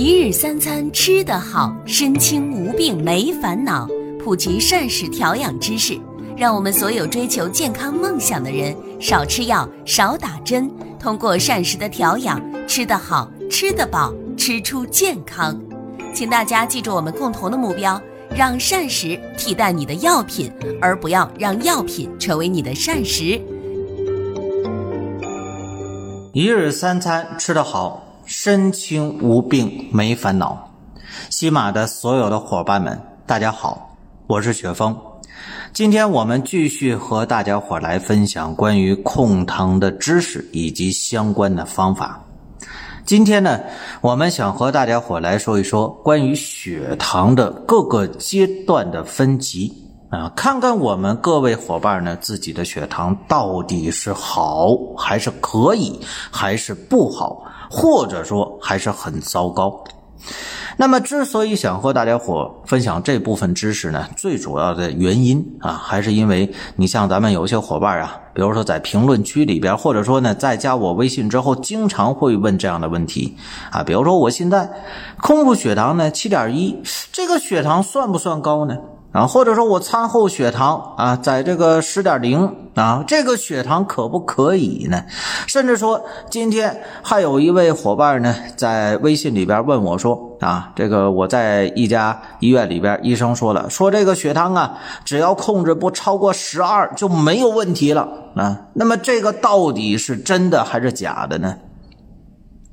一日三餐吃得好，身轻无病没烦恼，普及膳食调养知识，让我们所有追求健康梦想的人少吃药、少打针，通过膳食的调养，吃得好、吃得饱、吃出健康。请大家记住我们共同的目标：让膳食替代你的药品，而不要让药品成为你的膳食。一日三餐吃得好。身轻无病没烦恼，西马的所有的伙伴们，大家好，我是雪峰。今天我们继续和大家伙来分享关于控糖的知识以及相关的方法。今天呢，我们想和大家伙来说一说关于血糖的各个阶段的分级。啊，看看我们各位伙伴呢，自己的血糖到底是好还是可以，还是不好，或者说还是很糟糕。那么，之所以想和大家伙分享这部分知识呢，最主要的原因啊，还是因为你像咱们有些伙伴啊，比如说在评论区里边，或者说呢，在加我微信之后，经常会问这样的问题啊，比如说我现在空腹血糖呢七点一，这个血糖算不算高呢？啊，或者说我餐后血糖啊，在这个十点零啊，这个血糖可不可以呢？甚至说，今天还有一位伙伴呢，在微信里边问我说啊，这个我在一家医院里边，医生说了，说这个血糖啊，只要控制不超过十二就没有问题了啊。那么这个到底是真的还是假的呢？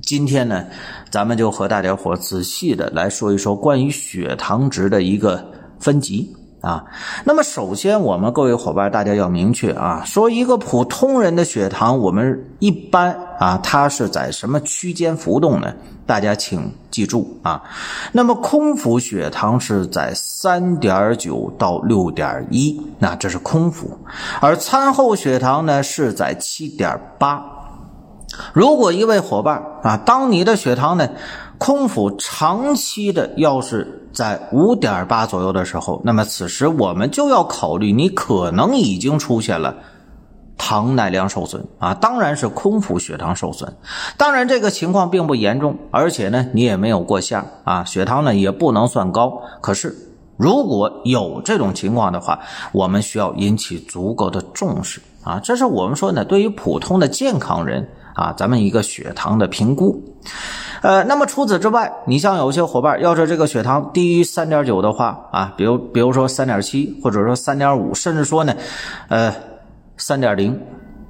今天呢，咱们就和大家伙仔细的来说一说关于血糖值的一个。分级啊，那么首先我们各位伙伴，大家要明确啊，说一个普通人的血糖，我们一般啊，它是在什么区间浮动呢？大家请记住啊，那么空腹血糖是在三点九到六点一，那这是空腹，而餐后血糖呢是在七点八。如果一位伙伴啊，当你的血糖呢？空腹长期的，要是在五点八左右的时候，那么此时我们就要考虑，你可能已经出现了糖耐量受损啊，当然是空腹血糖受损。当然这个情况并不严重，而且呢你也没有过线啊，血糖呢也不能算高。可是如果有这种情况的话，我们需要引起足够的重视啊，这是我们说呢，对于普通的健康人啊，咱们一个血糖的评估。呃，那么除此之外，你像有些伙伴，要是这个血糖低于三点九的话啊，比如比如说三点七，或者说三点五，甚至说呢，呃，三点零，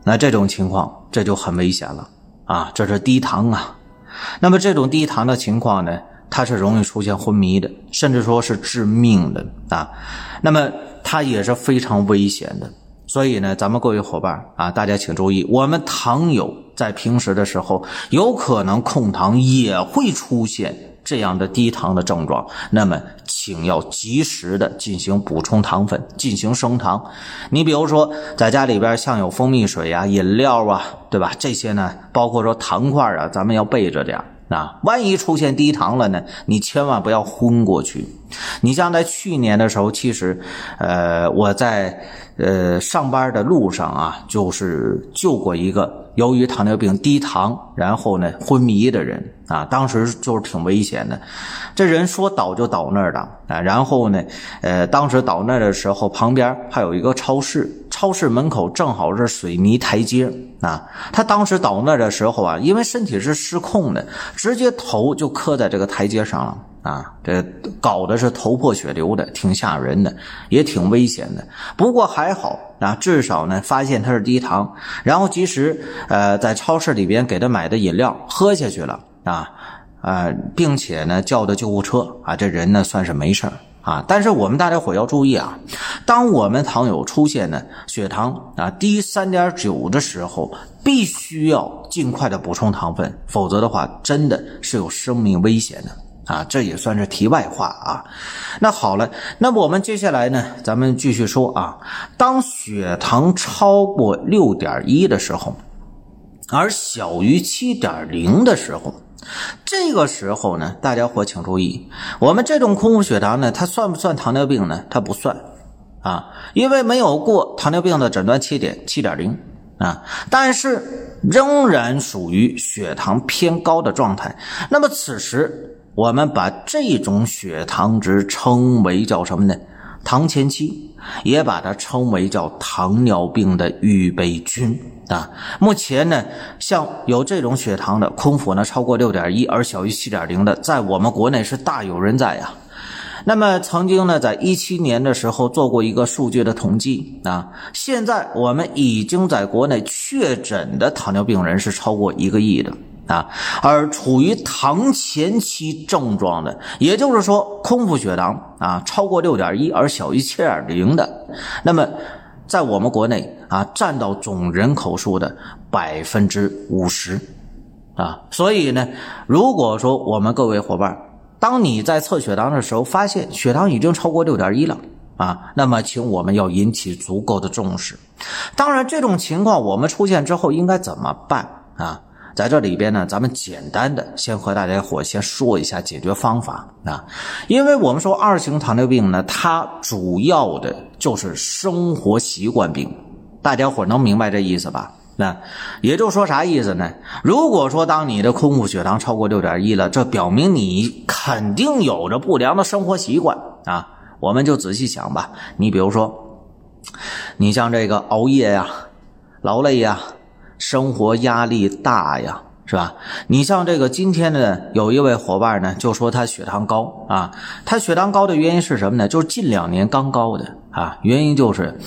那这种情况这就很危险了啊，这是低糖啊。那么这种低糖的情况呢，它是容易出现昏迷的，甚至说是致命的啊。那么它也是非常危险的。所以呢，咱们各位伙伴啊，大家请注意，我们糖友在平时的时候，有可能控糖也会出现这样的低糖的症状，那么请要及时的进行补充糖分，进行升糖。你比如说，在家里边像有蜂蜜水啊、饮料啊，对吧？这些呢，包括说糖块啊，咱们要备着点啊。万一出现低糖了呢，你千万不要昏过去。你像在去年的时候，其实，呃，我在。呃，上班的路上啊，就是救过一个由于糖尿病低糖，然后呢昏迷的人啊，当时就是挺危险的。这人说倒就倒那儿了啊，然后呢，呃，当时倒那儿的时候，旁边还有一个超市，超市门口正好是水泥台阶啊。他当时倒那儿的时候啊，因为身体是失控的，直接头就磕在这个台阶上了。啊，这搞的是头破血流的，挺吓人的，也挺危险的。不过还好啊，至少呢发现他是低糖，然后及时呃在超市里边给他买的饮料喝下去了啊啊，并且呢叫的救护车啊，这人呢算是没事儿啊。但是我们大家伙要注意啊，当我们糖友出现呢血糖啊低三点九的时候，必须要尽快的补充糖分，否则的话真的是有生命危险的。啊，这也算是题外话啊。那好了，那么我们接下来呢，咱们继续说啊。当血糖超过六点一的时候，而小于七点零的时候，这个时候呢，大家伙请注意，我们这种空腹血糖呢，它算不算糖尿病呢？它不算啊，因为没有过糖尿病的诊断切点七点零啊，但是仍然属于血糖偏高的状态。那么此时。我们把这种血糖值称为叫什么呢？糖前期，也把它称为叫糖尿病的预备军啊。目前呢，像有这种血糖的空腹呢超过六点一而小于七点零的，在我们国内是大有人在呀。那么曾经呢，在一七年的时候做过一个数据的统计啊，现在我们已经在国内确诊的糖尿病人是超过一个亿的啊，而处于糖前期症状的，也就是说空腹血糖啊超过六点一而小于七点零的，那么在我们国内啊占到总人口数的百分之五十啊，所以呢，如果说我们各位伙伴。当你在测血糖的时候，发现血糖已经超过六点一了啊，那么请我们要引起足够的重视。当然，这种情况我们出现之后应该怎么办啊？在这里边呢，咱们简单的先和大家伙先说一下解决方法啊，因为我们说二型糖尿病呢，它主要的就是生活习惯病，大家伙能明白这意思吧？那也就是说啥意思呢？如果说当你的空腹血糖超过六点一了，这表明你肯定有着不良的生活习惯啊。我们就仔细想吧。你比如说，你像这个熬夜呀、劳累呀、生活压力大呀，是吧？你像这个今天呢，有一位伙伴呢就说他血糖高啊，他血糖高的原因是什么呢？就是近两年刚高的啊，原因就是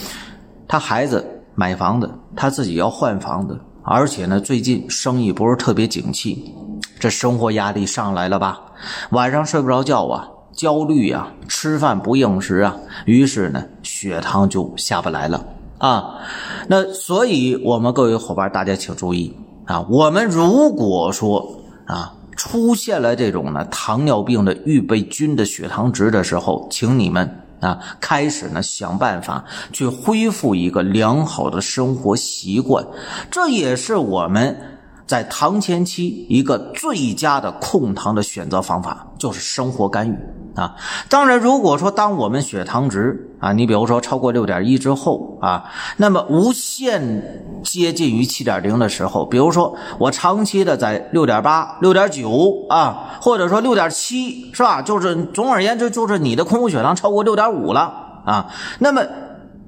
他孩子。买房子，他自己要换房子，而且呢，最近生意不是特别景气，这生活压力上来了吧？晚上睡不着觉啊，焦虑啊，吃饭不应时啊，于是呢，血糖就下不来了啊。那所以，我们各位伙伴，大家请注意啊，我们如果说啊，出现了这种呢糖尿病的预备军的血糖值的时候，请你们。啊，开始呢，想办法去恢复一个良好的生活习惯，这也是我们在糖前期一个最佳的控糖的选择方法，就是生活干预。啊，当然，如果说当我们血糖值啊，你比如说超过六点一之后啊，那么无限接近于七点零的时候，比如说我长期的在六点八、六点九啊，或者说六点七，是吧？就是总而言之，就是你的空腹血糖超过六点五了啊，那么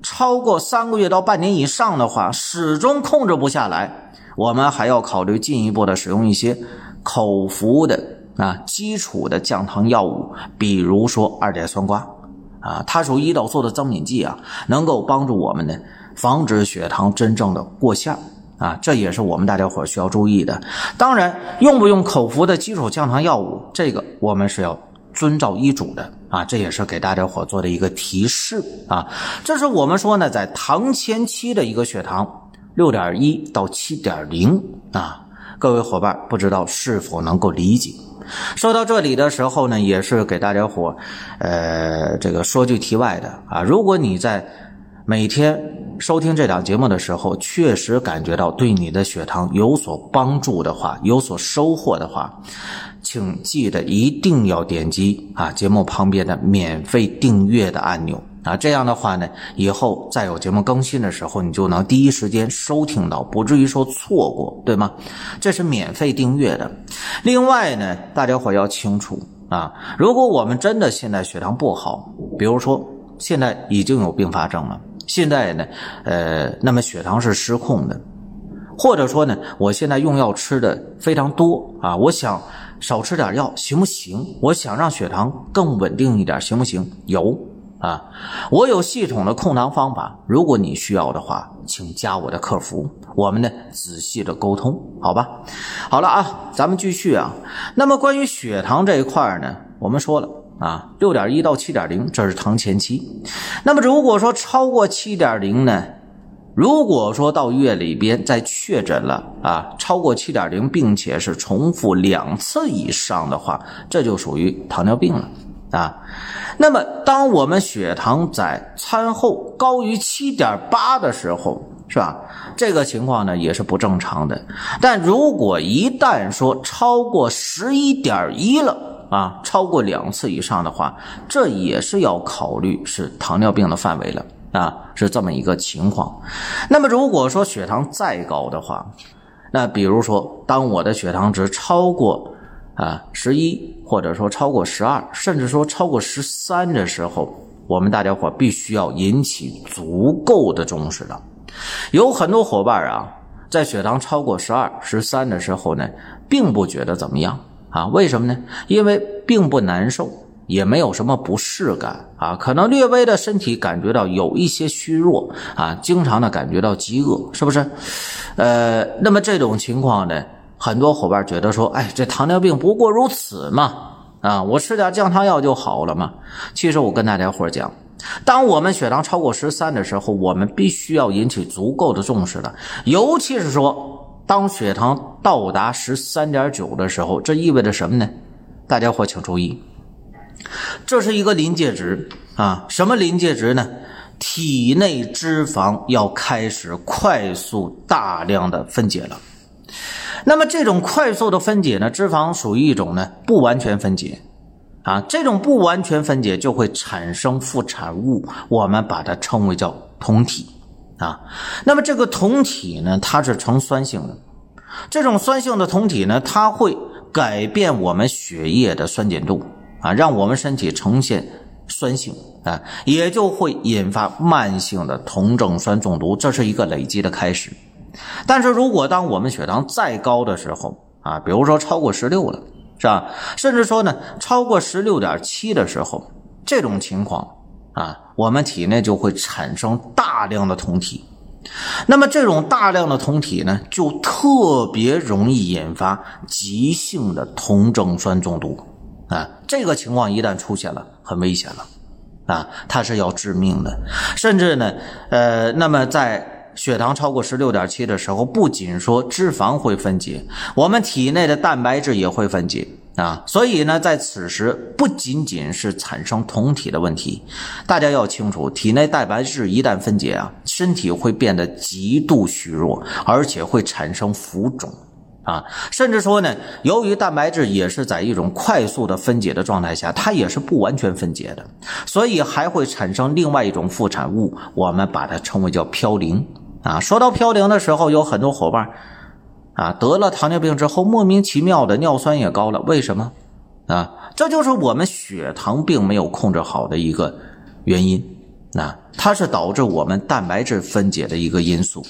超过三个月到半年以上的话，始终控制不下来，我们还要考虑进一步的使用一些口服的。啊，基础的降糖药物，比如说二甲酸瓜，啊，它属胰岛素的增敏剂啊，能够帮助我们呢，防止血糖真正的过线啊，这也是我们大家伙需要注意的。当然，用不用口服的基础降糖药物，这个我们是要遵照医嘱的啊，这也是给大家伙做的一个提示啊。这是我们说呢，在糖前期的一个血糖六点一到七点零啊，各位伙伴不知道是否能够理解？说到这里的时候呢，也是给大家伙，呃，这个说句题外的啊，如果你在每天收听这档节目的时候，确实感觉到对你的血糖有所帮助的话，有所收获的话，请记得一定要点击啊节目旁边的免费订阅的按钮。啊，这样的话呢，以后再有节目更新的时候，你就能第一时间收听到，不至于说错过，对吗？这是免费订阅的。另外呢，大家伙要清楚啊，如果我们真的现在血糖不好，比如说现在已经有并发症了，现在呢，呃，那么血糖是失控的，或者说呢，我现在用药吃的非常多啊，我想少吃点药行不行？我想让血糖更稳定一点，行不行？有。啊，我有系统的控糖方法，如果你需要的话，请加我的客服，我们呢仔细的沟通，好吧？好了啊，咱们继续啊。那么关于血糖这一块呢，我们说了啊，六点一到七点零，这是糖前期。那么如果说超过七点零呢，如果说到医院里边再确诊了啊，超过七点零，并且是重复两次以上的话，这就属于糖尿病了。啊，那么当我们血糖在餐后高于七点八的时候，是吧？这个情况呢也是不正常的。但如果一旦说超过十一点一了啊，超过两次以上的话，这也是要考虑是糖尿病的范围了啊，是这么一个情况。那么如果说血糖再高的话，那比如说当我的血糖值超过啊十一，或者说超过十二，甚至说超过十三的时候，我们大家伙必须要引起足够的重视了。有很多伙伴啊，在血糖超过十二、十三的时候呢，并不觉得怎么样啊？为什么呢？因为并不难受。也没有什么不适感啊，可能略微的身体感觉到有一些虚弱啊，经常的感觉到饥饿，是不是？呃，那么这种情况呢，很多伙伴觉得说，哎，这糖尿病不过如此嘛，啊，我吃点降糖药就好了嘛。其实我跟大家伙讲，当我们血糖超过十三的时候，我们必须要引起足够的重视的，尤其是说，当血糖到达十三点九的时候，这意味着什么呢？大家伙请注意。这是一个临界值啊，什么临界值呢？体内脂肪要开始快速大量的分解了。那么这种快速的分解呢，脂肪属于一种呢不完全分解啊，这种不完全分解就会产生副产物，我们把它称为叫酮体啊。那么这个酮体呢，它是呈酸性的，这种酸性的酮体呢，它会改变我们血液的酸碱度。啊，让我们身体呈现酸性啊，也就会引发慢性的酮症酸中毒，这是一个累积的开始。但是如果当我们血糖再高的时候啊，比如说超过十六了，是吧？甚至说呢，超过十六点七的时候，这种情况啊，我们体内就会产生大量的酮体。那么这种大量的酮体呢，就特别容易引发急性的酮症酸中毒。啊，这个情况一旦出现了，很危险了，啊，它是要致命的，甚至呢，呃，那么在血糖超过十六点七的时候，不仅说脂肪会分解，我们体内的蛋白质也会分解啊，所以呢，在此时不仅仅是产生酮体的问题，大家要清楚，体内蛋白质一旦分解啊，身体会变得极度虚弱，而且会产生浮肿。啊，甚至说呢，由于蛋白质也是在一种快速的分解的状态下，它也是不完全分解的，所以还会产生另外一种副产物，我们把它称为叫嘌呤。啊，说到嘌呤的时候，有很多伙伴啊得了糖尿病之后，莫名其妙的尿酸也高了，为什么？啊，这就是我们血糖并没有控制好的一个原因。那它是导致我们蛋白质分解的一个因素。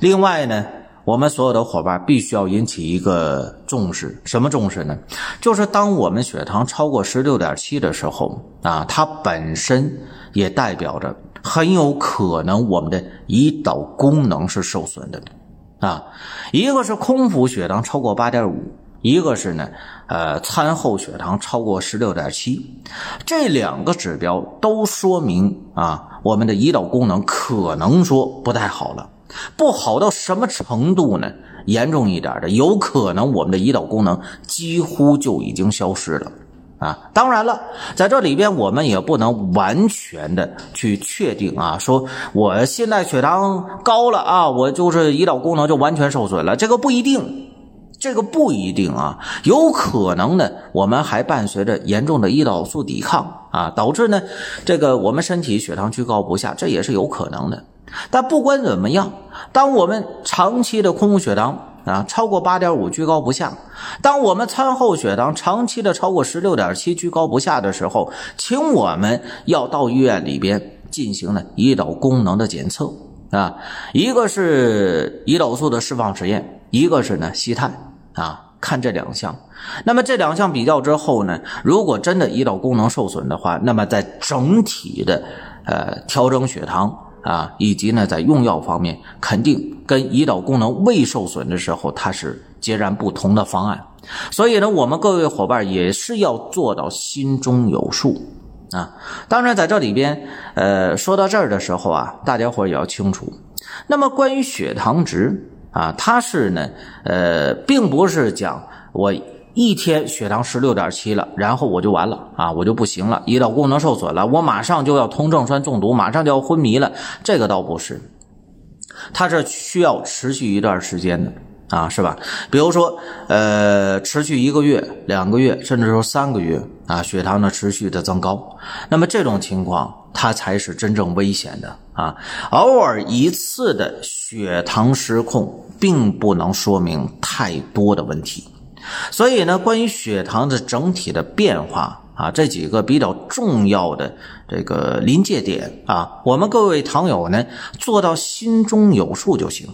另外呢？我们所有的伙伴必须要引起一个重视，什么重视呢？就是当我们血糖超过十六点七的时候啊，它本身也代表着很有可能我们的胰岛功能是受损的啊。一个是空腹血糖超过八点五，一个是呢，呃，餐后血糖超过十六点七，这两个指标都说明啊，我们的胰岛功能可能说不太好了。不好到什么程度呢？严重一点的，有可能我们的胰岛功能几乎就已经消失了啊！当然了，在这里边我们也不能完全的去确定啊，说我现在血糖高了啊，我就是胰岛功能就完全受损了，这个不一定，这个不一定啊，有可能呢，我们还伴随着严重的胰岛素抵抗啊，导致呢，这个我们身体血糖居高不下，这也是有可能的。但不管怎么样，当我们长期的空腹血糖啊超过八点五居高不下，当我们餐后血糖长期的超过十六点七居高不下的时候，请我们要到医院里边进行了胰岛功能的检测啊，一个是胰岛素的释放实验，一个是呢吸碳啊，看这两项。那么这两项比较之后呢，如果真的胰岛功能受损的话，那么在整体的呃调整血糖。啊，以及呢，在用药方面，肯定跟胰岛功能未受损的时候，它是截然不同的方案。所以呢，我们各位伙伴也是要做到心中有数啊。当然，在这里边，呃，说到这儿的时候啊，大家伙也要清楚。那么，关于血糖值啊，它是呢，呃，并不是讲我。一天血糖十六点七了，然后我就完了啊，我就不行了，胰岛功能受损了，我马上就要酮症酸中毒，马上就要昏迷了。这个倒不是，它是需要持续一段时间的啊，是吧？比如说，呃，持续一个月、两个月，甚至说三个月啊，血糖呢持续的增高，那么这种情况它才是真正危险的啊。偶尔一次的血糖失控，并不能说明太多的问题。所以呢，关于血糖的整体的变化啊，这几个比较重要的这个临界点啊，我们各位糖友呢做到心中有数就行。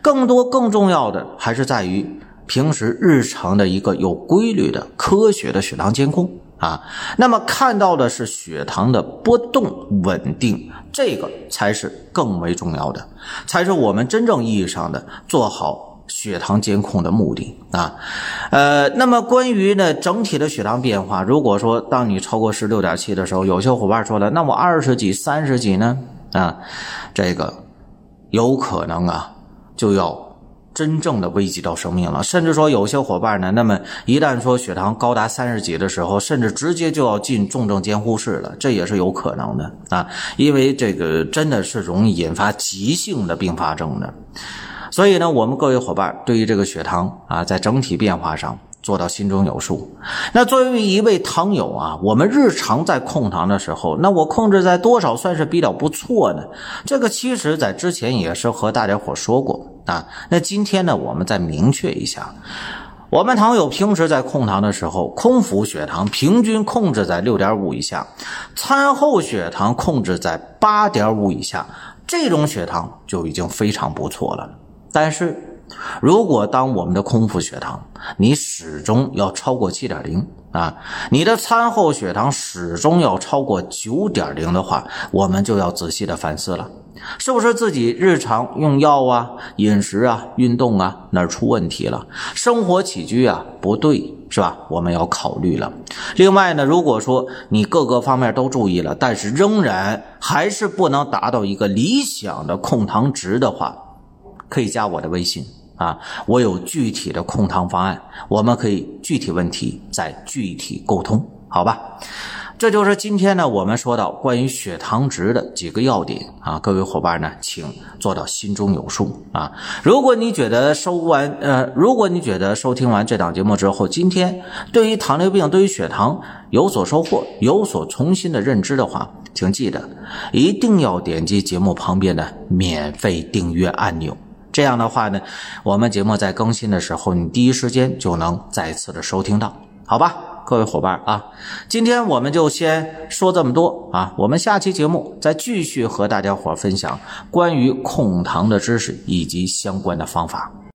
更多更重要的还是在于平时日常的一个有规律的科学的血糖监控啊。那么看到的是血糖的波动稳定，这个才是更为重要的，才是我们真正意义上的做好。血糖监控的目的啊，呃，那么关于呢整体的血糖变化，如果说当你超过十六点七的时候，有些伙伴说了，那我二十几、三十几呢？啊，这个有可能啊，就要真正的危及到生命了。甚至说有些伙伴呢，那么一旦说血糖高达三十几的时候，甚至直接就要进重症监护室了，这也是有可能的啊，因为这个真的是容易引发急性的并发症的。所以呢，我们各位伙伴对于这个血糖啊，在整体变化上做到心中有数。那作为一位糖友啊，我们日常在控糖的时候，那我控制在多少算是比较不错呢？这个其实在之前也是和大家伙说过啊。那今天呢，我们再明确一下，我们糖友平时在控糖的时候，空腹血糖平均控制在六点五以下，餐后血糖控制在八点五以下，这种血糖就已经非常不错了。但是，如果当我们的空腹血糖你始终要超过七点零啊，你的餐后血糖始终要超过九点零的话，我们就要仔细的反思了，是不是自己日常用药啊、饮食啊、运动啊哪儿出问题了？生活起居啊不对是吧？我们要考虑了。另外呢，如果说你各个方面都注意了，但是仍然还是不能达到一个理想的控糖值的话，可以加我的微信啊，我有具体的控糖方案，我们可以具体问题再具体沟通，好吧？这就是今天呢，我们说到关于血糖值的几个要点啊，各位伙伴呢，请做到心中有数啊。如果你觉得收完呃，如果你觉得收听完这档节目之后，今天对于糖尿病、对于血糖有所收获、有所重新的认知的话，请记得一定要点击节目旁边的免费订阅按钮。这样的话呢，我们节目在更新的时候，你第一时间就能再次的收听到，好吧，各位伙伴啊，今天我们就先说这么多啊，我们下期节目再继续和大家伙分享关于控糖的知识以及相关的方法。